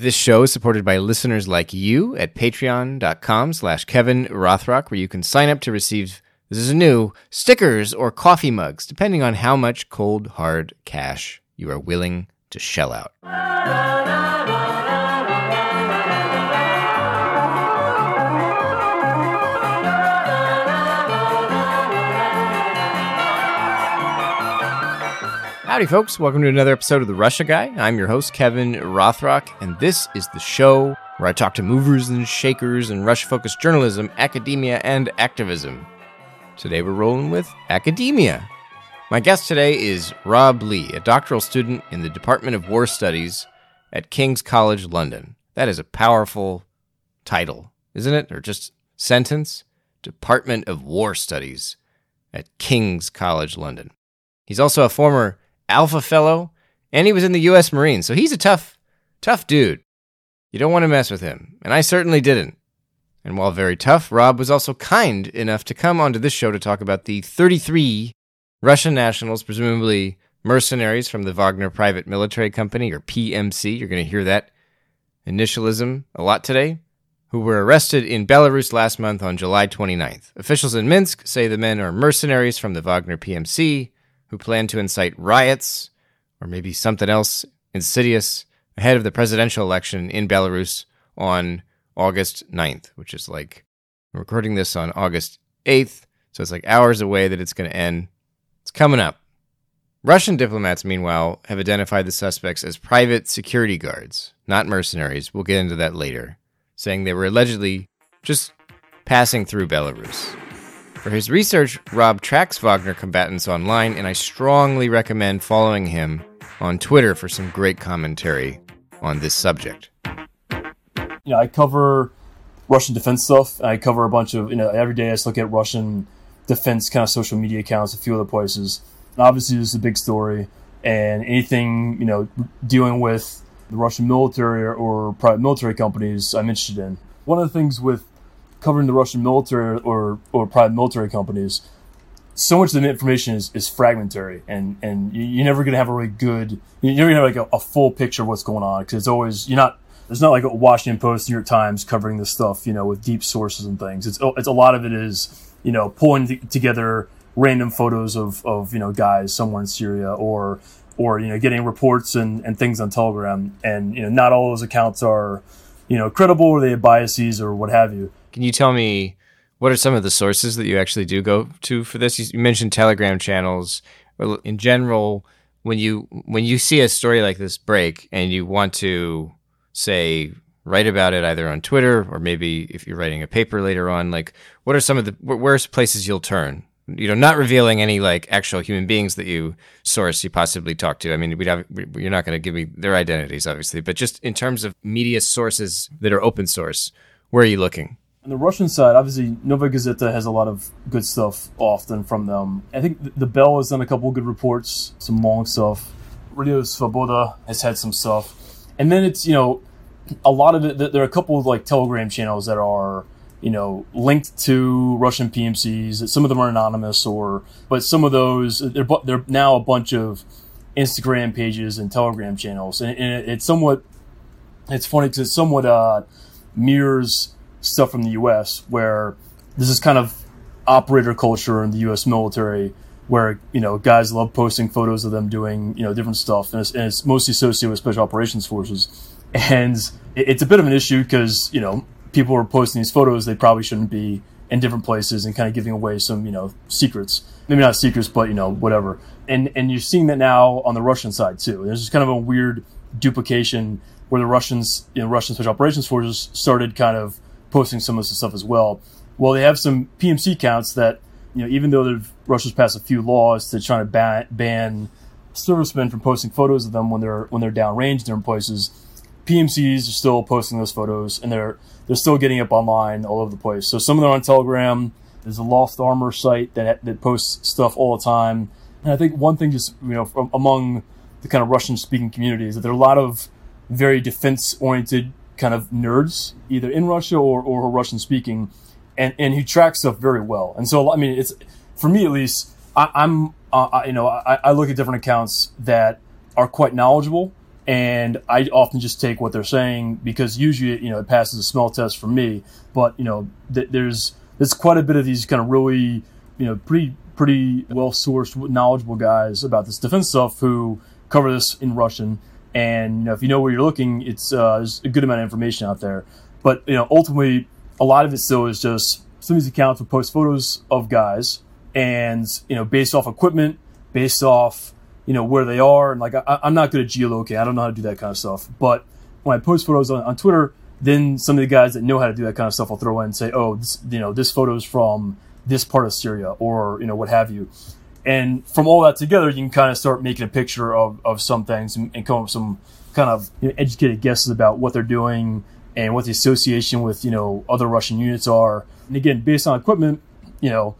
This show is supported by listeners like you at patreon.com slash Kevin Rothrock, where you can sign up to receive, this is new, stickers or coffee mugs, depending on how much cold, hard cash you are willing to shell out. Howdy, folks. Welcome to another episode of The Russia Guy. I'm your host, Kevin Rothrock, and this is the show where I talk to movers and shakers in Russia focused journalism, academia, and activism. Today we're rolling with academia. My guest today is Rob Lee, a doctoral student in the Department of War Studies at King's College London. That is a powerful title, isn't it? Or just sentence? Department of War Studies at King's College London. He's also a former Alfa Fellow, and he was in the U.S. Marines. So he's a tough, tough dude. You don't want to mess with him, and I certainly didn't. And while very tough, Rob was also kind enough to come onto this show to talk about the 33 Russian nationals, presumably mercenaries from the Wagner Private Military Company, or PMC. You're going to hear that initialism a lot today, who were arrested in Belarus last month on July 29th. Officials in Minsk say the men are mercenaries from the Wagner PMC who plan to incite riots or maybe something else insidious ahead of the presidential election in Belarus on August 9th, which is like I'm recording this on August 8th, so it's like hours away that it's going to end. It's coming up. Russian diplomats, meanwhile, have identified the suspects as private security guards, not mercenaries. We'll get into that later, saying they were allegedly just passing through Belarus. For his research, Rob tracks Wagner combatants online, and I strongly recommend following him on Twitter for some great commentary on this subject. You know, I cover Russian defense stuff. I cover a bunch of, you know, every day I just look at Russian defense kind of social media accounts, a few other places. And obviously, this is a big story, and anything, you know, dealing with the Russian military or, or private military companies, I'm interested in. One of the things with covering the Russian military or or private military companies, so much of the information is, is fragmentary, and and you're never going to have a really good, you're never going to have like a, a, full picture of what's going on because it's always you're not. There's not like a Washington Post, New York Times covering this stuff, you know, with deep sources and things. It's it's a lot of it is you know pulling together random photos of of you know guys somewhere in Syria or or you know getting reports and, and things on Telegram, and you know not all those accounts are you know credible or they have biases or what have you. Can you tell me what are some of the sources that you actually do go to for this? You mentioned Telegram channels. In general, when you when you see a story like this break and you want to say write about it either on Twitter or maybe if you're writing a paper later on, like what are some of the where's places you'll turn? You know, not revealing any like actual human beings that you source, you possibly talk to. I mean, we'd have, you're not going to give me their identities, obviously, but just in terms of media sources that are open source, where are you looking? On the Russian side, obviously, Novaya Gazeta has a lot of good stuff often from them. I think the Bell has done a couple of good reports, some long stuff. Radio Svoboda has had some stuff. And then it's, you know, a lot of it, there are a couple of like Telegram channels that are, you know, linked to Russian PMCs. Some of them are anonymous or, but some of those, they're, they're now a bunch of Instagram pages and Telegram channels. And, and it's somewhat, it's funny because it somewhat uh, mirrors stuff from the U.S. where this is kind of operator culture in the U.S. military, where you know guys love posting photos of them doing you know different stuff, and it's, and it's mostly associated with special operations forces. And it's a bit of an issue because you know people are posting these photos they probably shouldn't be in different places and kind of giving away some you know secrets, maybe not secrets, but you know whatever. And and you're seeing that now on the Russian side too. There's just kind of a weird duplication where the Russians, you know, Russian special operations forces started kind of posting some of this stuff as well. Well, they have some PMC counts that, you know, even though Russia's passed a few laws to try to ban, ban servicemen from posting photos of them when they're when they're downrange in different places, PMCs are still posting those photos and they're they're still getting up online all over the place. So some of them are on Telegram. There's a Lost Armor site that that posts stuff all the time. And I think one thing just you know from among the kind of Russian speaking community is that there are a lot of very defense oriented kind of nerds, either in Russia or, or Russian speaking, and, and he tracks stuff very well. And so, I mean, it's for me at least, I, am uh, you know, I, I, look at different accounts that are quite knowledgeable and I often just take what they're saying because usually you know it passes a smell test for me. But you know th- there's there's quite a bit of these kind of really you know pretty pretty well sourced, knowledgeable guys about this defense stuff who cover this in Russian. And you know if you know where you're looking, it's uh, there's a good amount of information out there. But you know ultimately a lot of it still is just some of these accounts will post photos of guys and you know based off equipment, based off you know where they are. And like I, am not good at geolocating i don't know how to do that kind of stuff. But when i post photos on, on twitter then some of the guys that know how to do that kind of stuff will throw in and say oh this, you know this photo is from this part of syria or you know what have you and from all that together you can kind of start making a picture of, of some things and, and come up with some kind of you know, educated guesses about what they're doing and what the association with you know other russian units are. And again based on equipment you know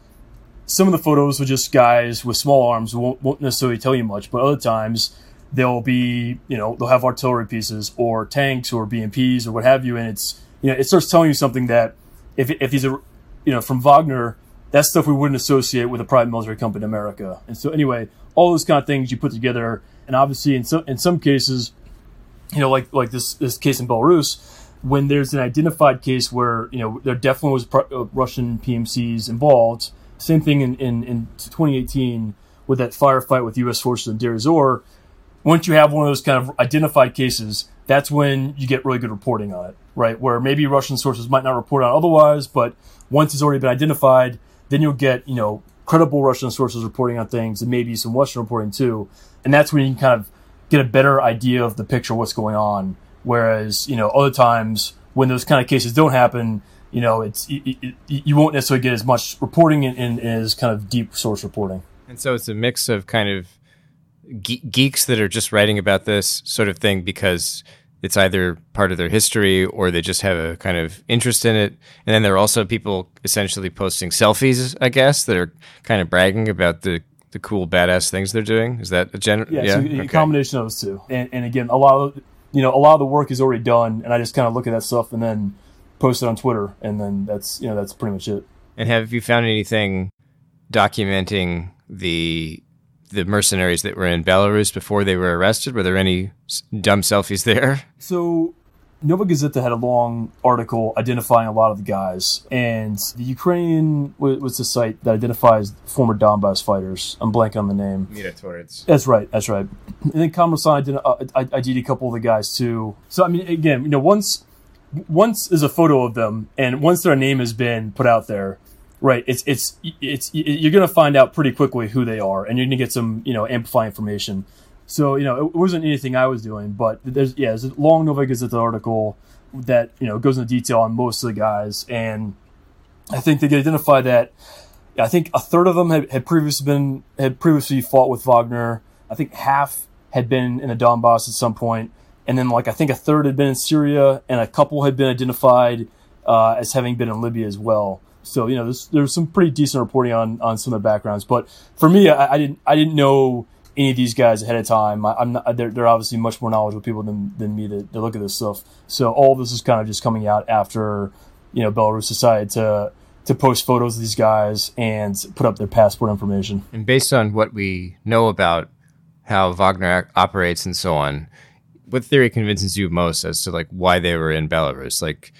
some of the photos with just guys with small arms won't, won't necessarily tell you much, but other times they'll be, you know, they'll have artillery pieces or tanks or BMPs or what have you, and it's, you know, it starts telling you something that if if he's a, you know, from Wagner, that's stuff we wouldn't associate with a private military company in America. And so anyway, all those kind of things you put together, and obviously in some in some cases, you know, like like this this case in Belarus, when there's an identified case where you know there definitely was uh, Russian PMCs involved same thing in, in, in 2018 with that firefight with U.S. forces in Deir ez-Zor. Once you have one of those kind of identified cases, that's when you get really good reporting on it, right? Where maybe Russian sources might not report on otherwise, but once it's already been identified, then you'll get, you know, credible Russian sources reporting on things and maybe some Western reporting too. And that's when you can kind of get a better idea of the picture of what's going on. Whereas, you know, other times when those kind of cases don't happen, you know, it's it, it, you won't necessarily get as much reporting in, in, as kind of deep source reporting. And so it's a mix of kind of ge- geeks that are just writing about this sort of thing because it's either part of their history or they just have a kind of interest in it. And then there are also people essentially posting selfies, I guess, that are kind of bragging about the the cool badass things they're doing. Is that a general? Yeah, yeah? So a okay. combination of those two. And, and again, a lot of you know a lot of the work is already done, and I just kind of look at that stuff and then post it on Twitter, and then that's you know that's pretty much it. And have you found anything documenting the the mercenaries that were in Belarus before they were arrested? Were there any dumb selfies there? So Nova Gazeta had a long article identifying a lot of the guys, and the Ukrainian was the site that identifies former Donbass fighters. I'm blanking on the name. Myrotvorets. That's right. That's right. And then Kommersant ID'd uh, a couple of the guys too. So I mean, again, you know, once once is a photo of them, and once their name has been put out there, right? It's it's it's you're gonna find out pretty quickly who they are, and you're gonna get some you know amplify information. So you know it wasn't anything I was doing, but there's yeah, there's a long Novaya Gazeta article that you know goes into detail on most of the guys, and I think they can identify that. I think a third of them had, had previously been had previously fought with Wagner. I think half had been in the Donbass at some point and then like I think a third had been in Syria, and a couple had been identified uh, as having been in Libya as well. So you know, there's there's some pretty decent reporting on on some of the backgrounds. But for me, I, I didn't I didn't know any of these guys ahead of time. I, am not, they're, they're obviously much more knowledgeable people than, than me to, to look at this stuff. So all this is kind of just coming out after, you know, Belarus decided to to post photos of these guys and put up their passport information. And based on what we know about how Wagner operates and so on, what theory convinces you most as to like why they were in Belarus? Like,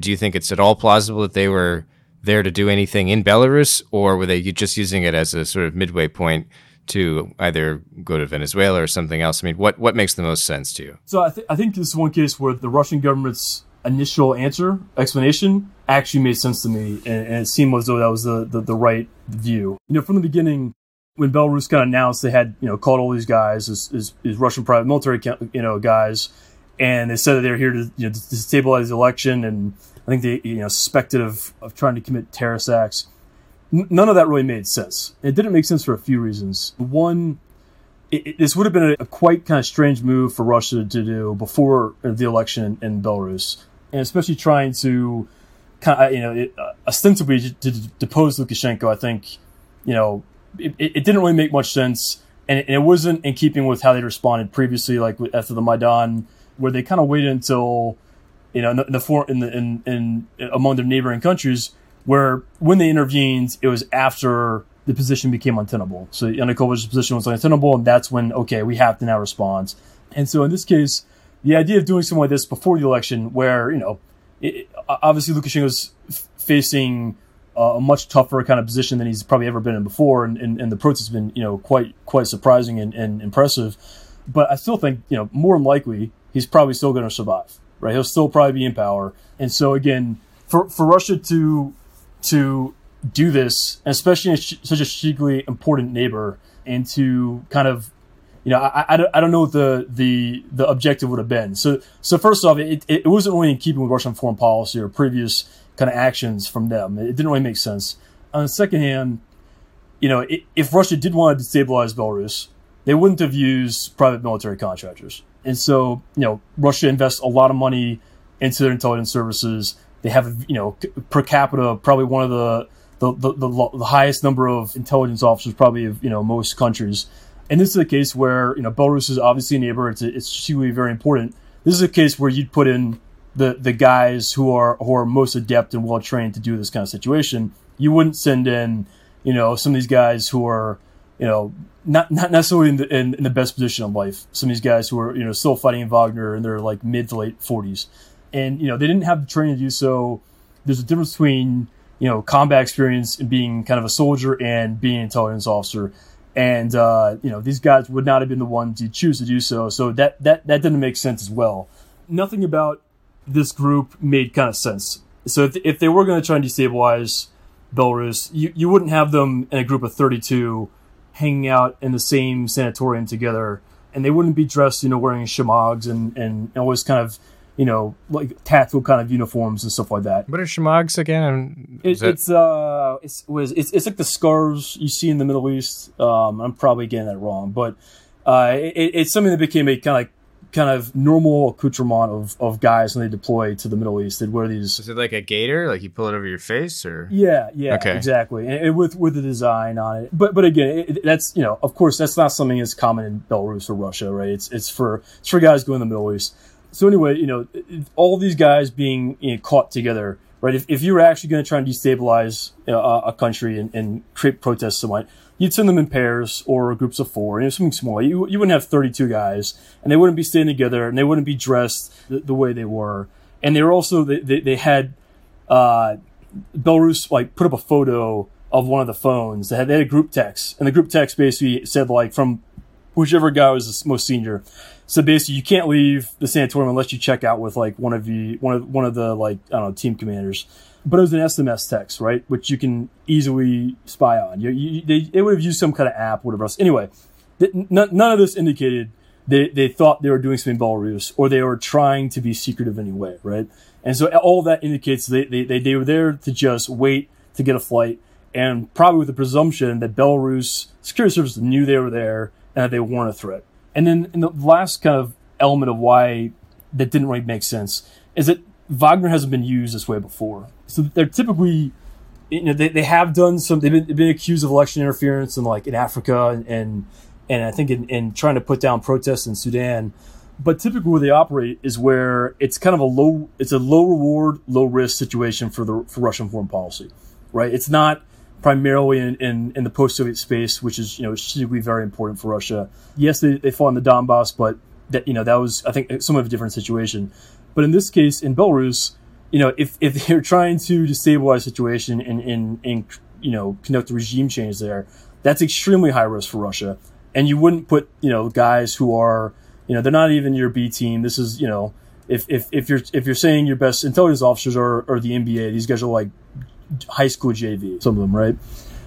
do you think it's at all plausible that they were there to do anything in Belarus, or were they just using it as a sort of midway point to either go to Venezuela or something else? I mean, what what makes the most sense to you? So I, th- I think this is one case where the Russian government's initial answer explanation actually made sense to me, and, and it seemed as though that was the, the, the right view. You know, from the beginning, when Belarus kind of announced they had you know called all these guys as, Russian private military you know guys, and they said that they're here to you know to destabilize the election, and I think they you know suspected of of trying to commit terrorist acts. N- none of that really made sense. It didn't make sense for a few reasons. One, it, it, this would have been a, a, quite kind of strange move for Russia to do before the election in, Belarus, and especially trying to kind of you know it, uh, ostensibly to, to depose Lukashenko. I think you know it, it didn't really make much sense, and it, wasn't in keeping with how they responded previously, like after the Maidan, where they kind of waited until you know in the, in the, in, the in, in among their neighboring countries, where when they intervened, it was after the position became untenable. So Yanukovych's position was untenable, and that's when okay, we have to now respond. And so in this case, the idea of doing something like this before the election, where you know, it, obviously Lukashenko's f- facing a much tougher kind of position than he's probably ever been in before, and, and, and the protest has been you know quite quite surprising and, and impressive. But I still think you know more than likely he's probably still going to survive, right? He'll still probably be in power, and so again, for for Russia to to do this, especially in such a strategically important neighbor, and to kind of you know, I, I, don't, I don't know what the, the, the objective would have been. So, so first off, it, it wasn't really in keeping with Russian foreign policy or previous kind of actions from them. It didn't really make sense. On the second hand, you know, if Russia did want to destabilize Belarus, they wouldn't have used private military contractors. And so, you know, Russia invests a lot of money into their intelligence services. They have, you know, per capita, probably one of the, the, the, the, the highest number of intelligence officers, probably of, you know, most countries. And this is a case where, you know, Belarus is obviously a neighbor. It's, it's strategically very important. This is a case where you'd put in the, the guys who are, who are most adept and well trained to do this kind of situation. You wouldn't send in, you know, some of these guys who are, you know, not not necessarily in the, in, in the best position of life. Some of these guys who are, you know, still fighting in Wagner in their like mid to late forties. And, you know, they didn't have the training to do so. There's a difference between, you know, combat experience and being kind of a soldier and being an intelligence officer and uh, you know these guys would not have been the ones to choose to do so. So that that that didn't make sense as well. Nothing about this group made kind of sense. So if, if they were going to try and destabilize Belarus, you, you wouldn't have them in a group of 32 hanging out in the same sanatorium together, and they wouldn't be dressed, you know, wearing shamags and, and always kind of you know, like tactical kind of uniforms and stuff like that. What are shamags again? It, that... It's uh, it's was it's, it's like the scarves you see in the Middle East. Um, I'm probably getting that wrong, but uh, it, it's something that became a kind of like kind of normal accoutrement of, of guys when they deploy to the Middle East. They'd wear these. Is it like a gaiter? Like you pull it over your face, or yeah, yeah, okay. exactly, and, and with with the design on it. But but again, it, that's you know, of course, that's not something that's common in Belarus or Russia, right? It's it's for it's for guys going to the Middle East so anyway, you know, all these guys being you know, caught together, right? If, if you were actually going to try and destabilize a, a, country and, and, create protests somewhat, you'd send them in pairs or groups of four, you know, something small. You, you wouldn't have 32 guys and they wouldn't be staying together and they wouldn't be dressed the, the way they were. And they were also, they, they, they had, uh, Belarus like put up a photo of one of the phones. They had, they had a group text and the group text basically said like from whichever guy was the most senior so basically, you can't leave the sanatorium unless you check out with like one of the one of one of the like I don't know team commanders. But it was an SMS text, right, which you can easily spy on. You, you they, they would have used some kind of app, whatever else. Anyway, none, none of this indicated they, they thought they were doing something Belarus or they were trying to be secretive anyway, right? And so all that indicates they, they, they, they were there to just wait to get a flight and probably with the presumption that Belarus security services knew they were there and that they weren't a threat. And then the last kind of element of why that didn't really make sense is that Wagner hasn't been used this way before. So they're typically, you know, they, they have done some, they've been, they've been accused of election interference in like in Africa and, and, and I think in, in trying to put down protests in Sudan. But typically where they operate is where it's kind of a low, it's a low reward, low risk situation for the, for Russian foreign policy, right? It's not, primarily in, in, in the post-Soviet space, which is, you know, strategically very important for Russia. Yes, they, they fought in the Donbass, but that, you know, that was, I think, somewhat of a different situation. But in this case, in Belarus, you know, if, if they're trying to destabilize the situation and, and, and, you know, conduct a regime change there, that's extremely high risk for Russia. And you wouldn't put, you know, guys who are, you know, they're not even your B team. This is, you know, if, if, if you're, if you're saying your best intelligence officers are, are the NBA, these guys are like high school JV, some of them, right?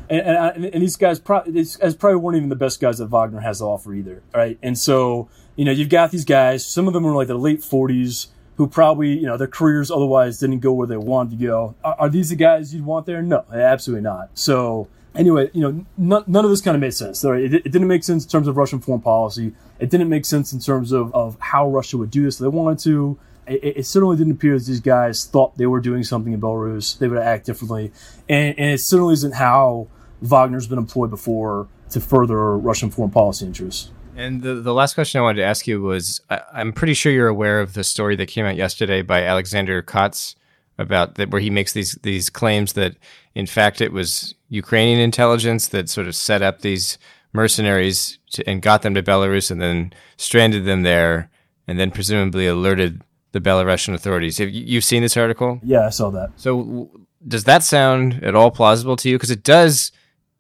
And, and, and these guys, pro- these guys probably weren't even the best guys that Wagner has to offer either, right? And so, you know, you've got these guys, some of them are like the late 40s, who probably, you know, their careers otherwise didn't go where they wanted to go. Are, are these the guys you'd want there? No, absolutely not. So, anyway, you know, none, none of this kind of made sense. It, it, didn't make sense in terms of Russian foreign policy. It didn't make sense in terms of, of how Russia would do this. They wanted to it, it, certainly didn't appear as these guys thought they were doing something in Belarus. They would act differently. And, and it certainly isn't how Wagner's been employed before to further Russian foreign policy interests. And the, the last question I wanted to ask you was I, am pretty sure you're aware of the story that came out yesterday by Alexander Kotz about that, where he makes these, these claims that in fact it was Ukrainian intelligence that sort of set up these mercenaries to, and got them to Belarus and then stranded them there and then presumably alerted the Belarusian authorities. Have you you've seen this article? Yeah, I saw that. So w- does that sound at all plausible to you? Because it does,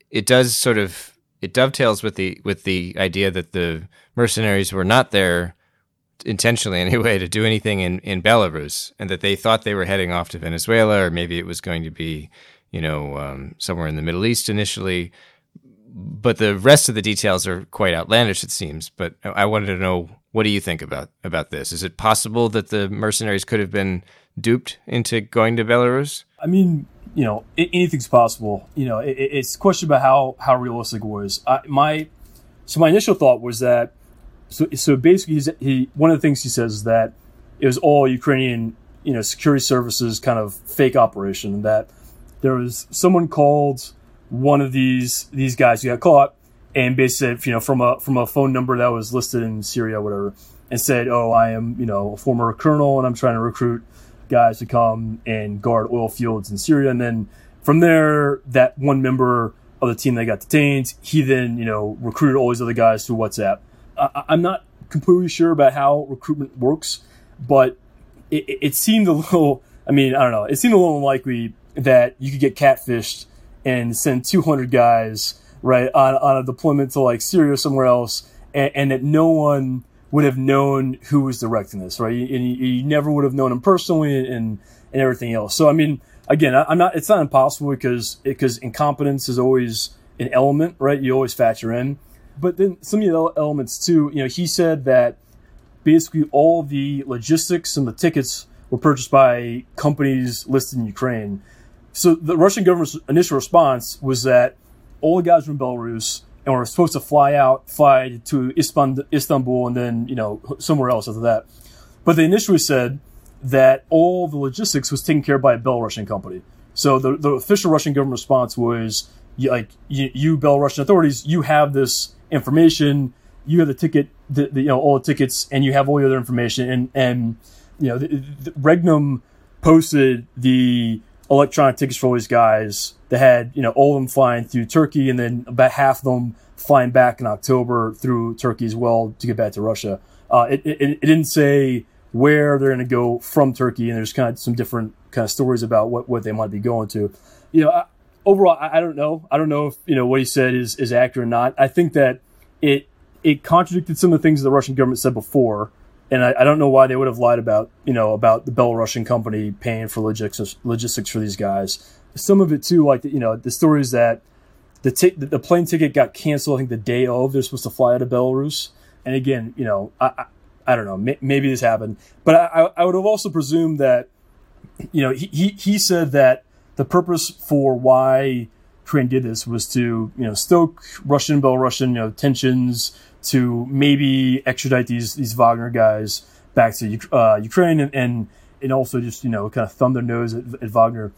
it does sort of it dovetails with the with the idea that the mercenaries were not there intentionally anyway to do anything in in Belarus, and that they thought they were heading off to Venezuela, or maybe it was going to be you know um, somewhere in the Middle East initially. But the rest of the details are quite outlandish, it seems. But I wanted to know what do you think about about this? Is it possible that the mercenaries could have been duped into going to Belarus? I mean, you know, anything's possible. You know, it, it's a question about how how realistic it was. I, my so my initial thought was that so so basically he one of the things he says is that it was all Ukrainian you know security services kind of fake operation that there was someone called one of these these guys who got caught and basically said, you know from a from a phone number that was listed in Syria or whatever and said oh I am you know a former colonel and I'm trying to recruit guys to come and guard oil fields in Syria. And then from there, that one member of the team that got detained, he then, you know, recruited all these other guys through WhatsApp. I, am not completely sure about how recruitment works, but it, it, seemed a little, I mean, I don't know, it seemed a little unlikely that you could get catfished and send 200 guys, right, on, on a deployment to like Syria or somewhere else, and, and that no one would have known who was directing this, right? And you, you never would have known him personally and, and everything else. So, I mean, again, I, am not, it's not impossible because, because incompetence is always an element, right? You always factor in. But then some of the elements too, you know, he said that basically all the logistics and the tickets were purchased by companies listed in Ukraine. So the Russian government's initial response was that all the guys from Belarus and we're supposed to fly out, fly to Istanbul, and then you know somewhere else after that. But they initially said that all the logistics was taken care of by a Belarusian company. So the, the official Russian government response was like you, you Belarusian authorities, you have this information, you have the ticket, the, the, you know all the tickets, and you have all the other information, and and you know the, Regnum posted the electronic tickets for all these guys that had, you know, all of them flying through Turkey and then about half of them flying back in October through Turkey as well to get back to Russia. Uh, it, it, it, didn't say where they're going to go from Turkey, and there's kind of some different kind of stories about what, what they might be going to. You know, I, overall, I, I, don't know. I don't know if you know what he said is is accurate or not. I think that it it contradicted some of the things the Russian government said before and I, I, don't know why they would have lied about you know about the Belarusian company paying for logistics logistics for these guys. Some of it too, like you know the stories that the t- the plane ticket got canceled. I think the day of they're supposed to fly out of Belarus. And again, you know, I I, I don't know, may, maybe this happened, but I, I would have also presumed that you know he, he he said that the purpose for why Ukraine did this was to you know stoke Russian Belarusian you know tensions to maybe extradite these these Wagner guys back to uh, Ukraine and, and, and also just you know kind of thumb their nose at, at Wagner.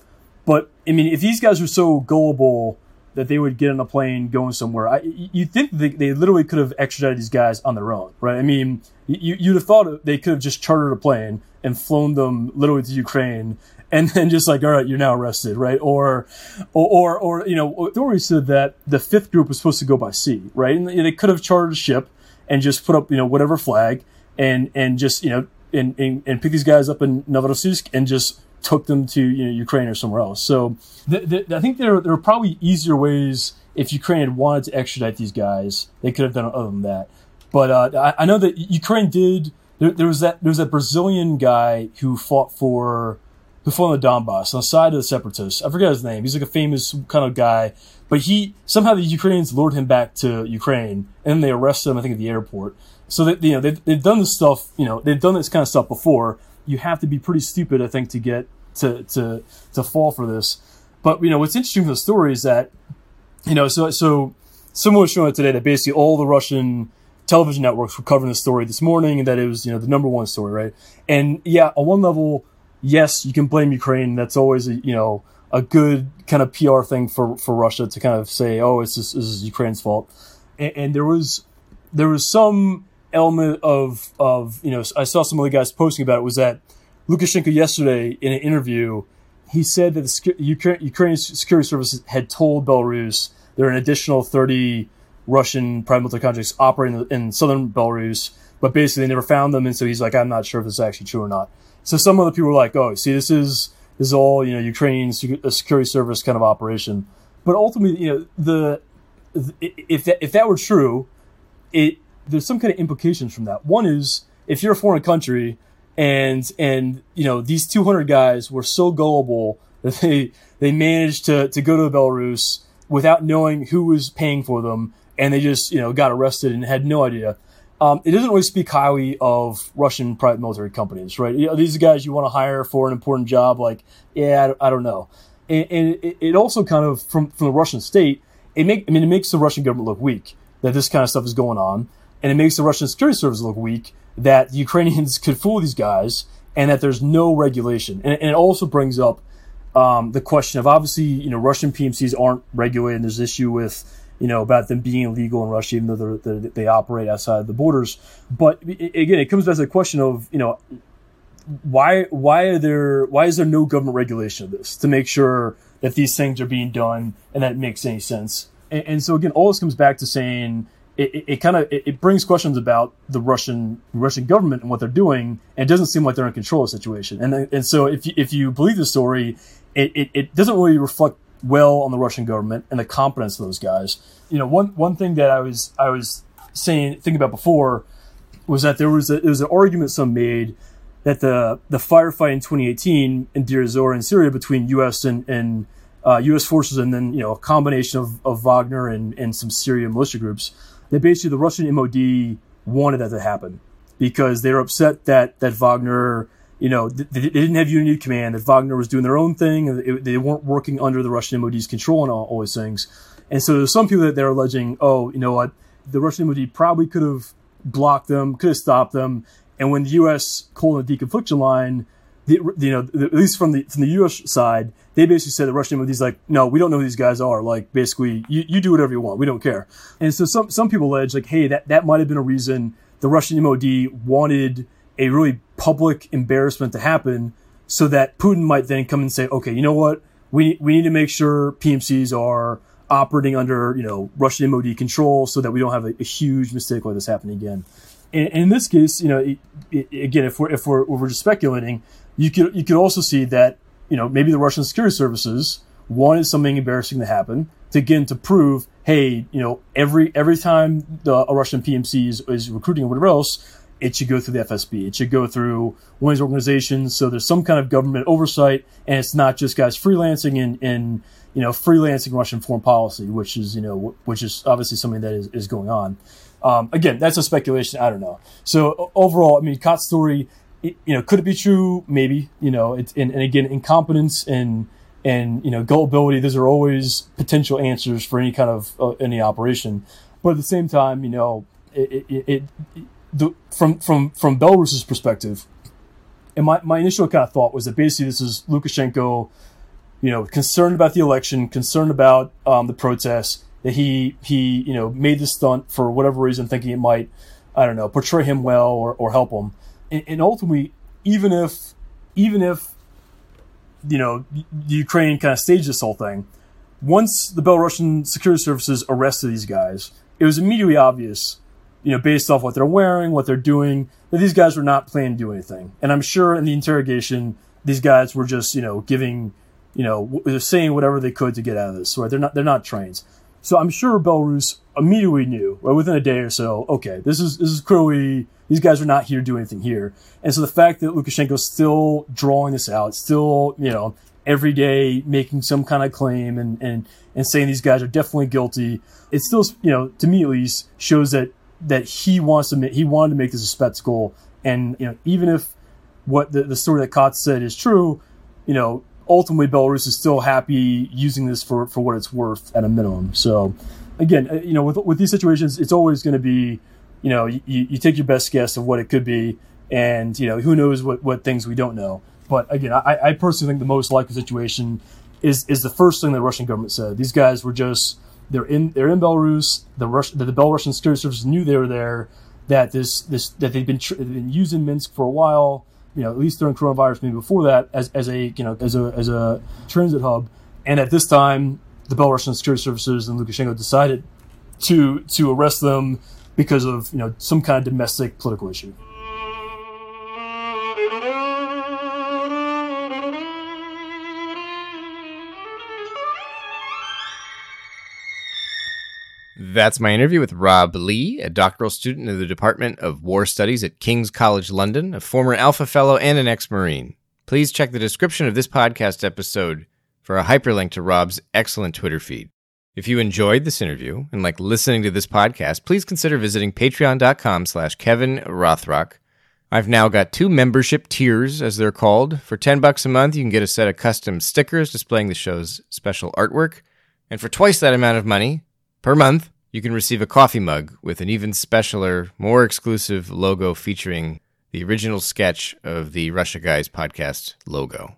But I mean, if these guys were so gullible that they would get on a plane going somewhere, I, you think they, they literally could have extradited these guys on their own, right? I mean, you, you'd have thought they could have just chartered a plane and flown them literally to Ukraine and then just like, all right, you're now arrested, right? Or, or, or, or you know, authorities said that the fifth group was supposed to go by sea, right? And they could have chartered a ship and just put up, you know, whatever flag and, and just, you know, and, and, and pick these guys up in Novorossiysk and just took them to, you know, Ukraine or somewhere else. So the, the, I think there, there are probably easier ways if Ukraine had wanted to extradite these guys, they could have done other than that. But uh, I, I know that Ukraine did. There, there was that there was that Brazilian guy who fought for who fought on the Donbass on the side of the separatists. I forget his name. He's like a famous kind of guy, but he somehow the Ukrainians lured him back to Ukraine, and they arrested him. I think at the airport. So that you know they've, they've done this stuff. You know they've done this kind of stuff before. You have to be pretty stupid, I think, to get to to to fall for this. But you know what's interesting from the story is that you know so so someone was showing it today that basically all the Russian television networks were covering the story this morning and that it was you know the number one story, right? And yeah, on one level yes, you can blame Ukraine. That's always a, you know a good kind of PR thing for, for Russia to kind of say, oh, it's just, this is Ukraine's fault. And, and, there was there was some element of of you know I saw some of the guys posting about it was that Lukashenko yesterday in an interview he said that the Ukraine, Ukrainian security services had told Belarus there are an additional thirty Russian private military contracts operating in southern Belarus, but basically they never found them, and so he's like, I'm not sure if this is actually true or not. So some other people were like, oh, see, this is this is all you know Ukrainian uh, security service kind of operation, but ultimately, you know, the if that if that were true, it there's some kind of implications from that. One is if you're a foreign country and and you know these 200 guys were so gullible that they they managed to to go to Belarus without knowing who was paying for them, and they just you know got arrested and had no idea. Um, it doesn't really speak highly of Russian private military companies, right? You know, these are guys you want to hire for an important job. Like, yeah, I, I don't know. And, and it, it, also kind of from from the Russian state, it make I mean it makes the Russian government look weak that this kind of stuff is going on, and it makes the Russian security service look weak that the Ukrainians could fool these guys and that there's no regulation. And, and it also brings up um, the question of obviously, you know, Russian PMCs aren't regulated. And there's an issue with, you know, about them being illegal in Russia, even though they're, they're, they operate outside the borders. But again, it comes back to the question of, you know, why why are there why is there no government regulation of this to make sure that these things are being done and that makes any sense? And, and so again, all this comes back to saying it, it, it kind of it, it, brings questions about the Russian Russian government and what they're doing. And it doesn't seem like they're in control of the situation. And and so if you, if you believe the story, it, it, it doesn't really reflect well on the Russian government and the competence of those guys. You know, one one thing that I was I was saying thinking about before was that there was a, there was an argument some made that the the firefight in 2018 in Deir ez-Zor in Syria between U.S. and, and uh, U.S. forces and then you know a combination of, of Wagner and, and some Syrian militia groups that basically the Russian MOD wanted that to happen because they were upset that that Wagner, you know, they, they didn't have unity of command, that Wagner was doing their own thing, it, they weren't working under the Russian MOD's control and all, all these things. And so there's some people that they're alleging, oh, you know what, the Russian MOD probably could have blocked them, could have stopped them, and when the U.S. called the deconfliction line, the, you know, at least from the from the U.S. side, they basically said the Russian MOD's like, no, we don't know who these guys are. Like, basically, you, you do whatever you want. We don't care. And so some some people allege like, hey, that that might have been a reason the Russian MOD wanted a really public embarrassment to happen, so that Putin might then come and say, okay, you know what, we we need to make sure PMCs are operating under you know Russian MOD control, so that we don't have a, a huge mistake like this happening again. And, and in this case, you know, it, it, again, if we're if we're, if we're just speculating, you could you could also see that you know maybe the Russian security services wanted something embarrassing to happen to again to prove hey you know every every time the, a Russian PMC is, is recruiting or whatever else it should go through the FSB. It should go through one of these organizations. So there's some kind of government oversight, and it's not just guys freelancing and, in you know freelancing Russian foreign policy, which is you know which is obviously something that is, is going on. Um, again, that's a speculation. I don't know. So overall, I mean, Kotz's story you know, could it be true? Maybe. You know, it's and, and again, incompetence and and you know, gullibility. Those are always potential answers for any kind of uh, any operation. But at the same time, you know, it, it, it, the, from from from Belarus's perspective, and my, my initial kind of thought was that basically this is Lukashenko, you know, concerned about the election, concerned about um, the protests, that he he you know made this stunt for whatever reason, thinking it might, I don't know, portray him well or, or help him. And, and ultimately, even if even if you know the Ukraine kind of staged this whole thing, once the Belarusian security services arrested these guys, it was immediately obvious, you know, based off what they're wearing, what they're doing, that these guys were not planning to do anything. And I'm sure in the interrogation, these guys were just, you know, giving, you know, they're saying whatever they could to get out of this. Right? They're not, they're not trained. So I'm sure Belarus immediately knew, right, within a day or so, okay, this is this is clearly these guys are not here to do anything here. And so the fact that Lukashenko's still drawing this out, still, you know, every day making some kind of claim and, and, and saying these guys are definitely guilty, it still, you know, to me at least, shows that that he wants to make, he wanted to make this a spectacle. And, you know, even if what the, the story that Kotz said is true, you know, ultimately Belarus is still happy using this for, for what it's worth at a minimum. So again, uh, you know, with, with these situations, it's always going to be, you know, you, you take your best guess of what it could be. And, you know, who knows what, what things we don't know. But again, I, I personally think the most likely situation is, is the first thing the Russian government said. These guys were just, they're in, they're in Belarus. The Rush, the, the Belarusian security services knew they were there, that this, this, that they've been, tr- been using Minsk for a while you know, at least during coronavirus, maybe before that, as, as a you know as a as a transit hub. And at this time, the Belarusian security services and Lukashenko decided to to arrest them because of you know some kind of domestic political issue. That's my interview with Rob Lee, a doctoral student in the Department of War Studies at King's College London, a former Alfa Fellow and an ex Marine. Please check the description of this podcast episode for a hyperlink to Rob's excellent Twitter feed. If you enjoyed this interview and like listening to this podcast, please consider visiting patreon.com slash Kevin Rothrock. I've now got two membership tiers, as they're called. For 10 bucks a month, you can get a set of custom stickers displaying the show's special artwork. And for twice that amount of money, Per month, you can receive a coffee mug with an even specialer, more exclusive logo featuring the original sketch of the Russia Guys podcast logo.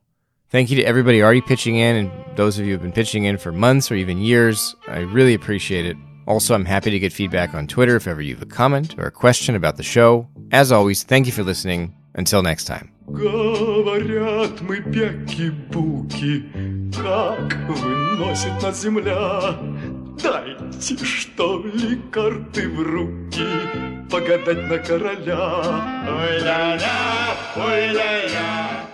Thank you to everybody already pitching in and those of you who've been pitching in for months or even years. I really appreciate it. Also, I'm happy to get feedback on Twitter if ever you have a comment or a question about the show. As always, thank you for listening. Until next time. Говорят мы бяки-буки, как выносит нас земля. Дайте, что ли, карты в руки, погадать на короля. Ой-ля-ля, ой-ля-ля.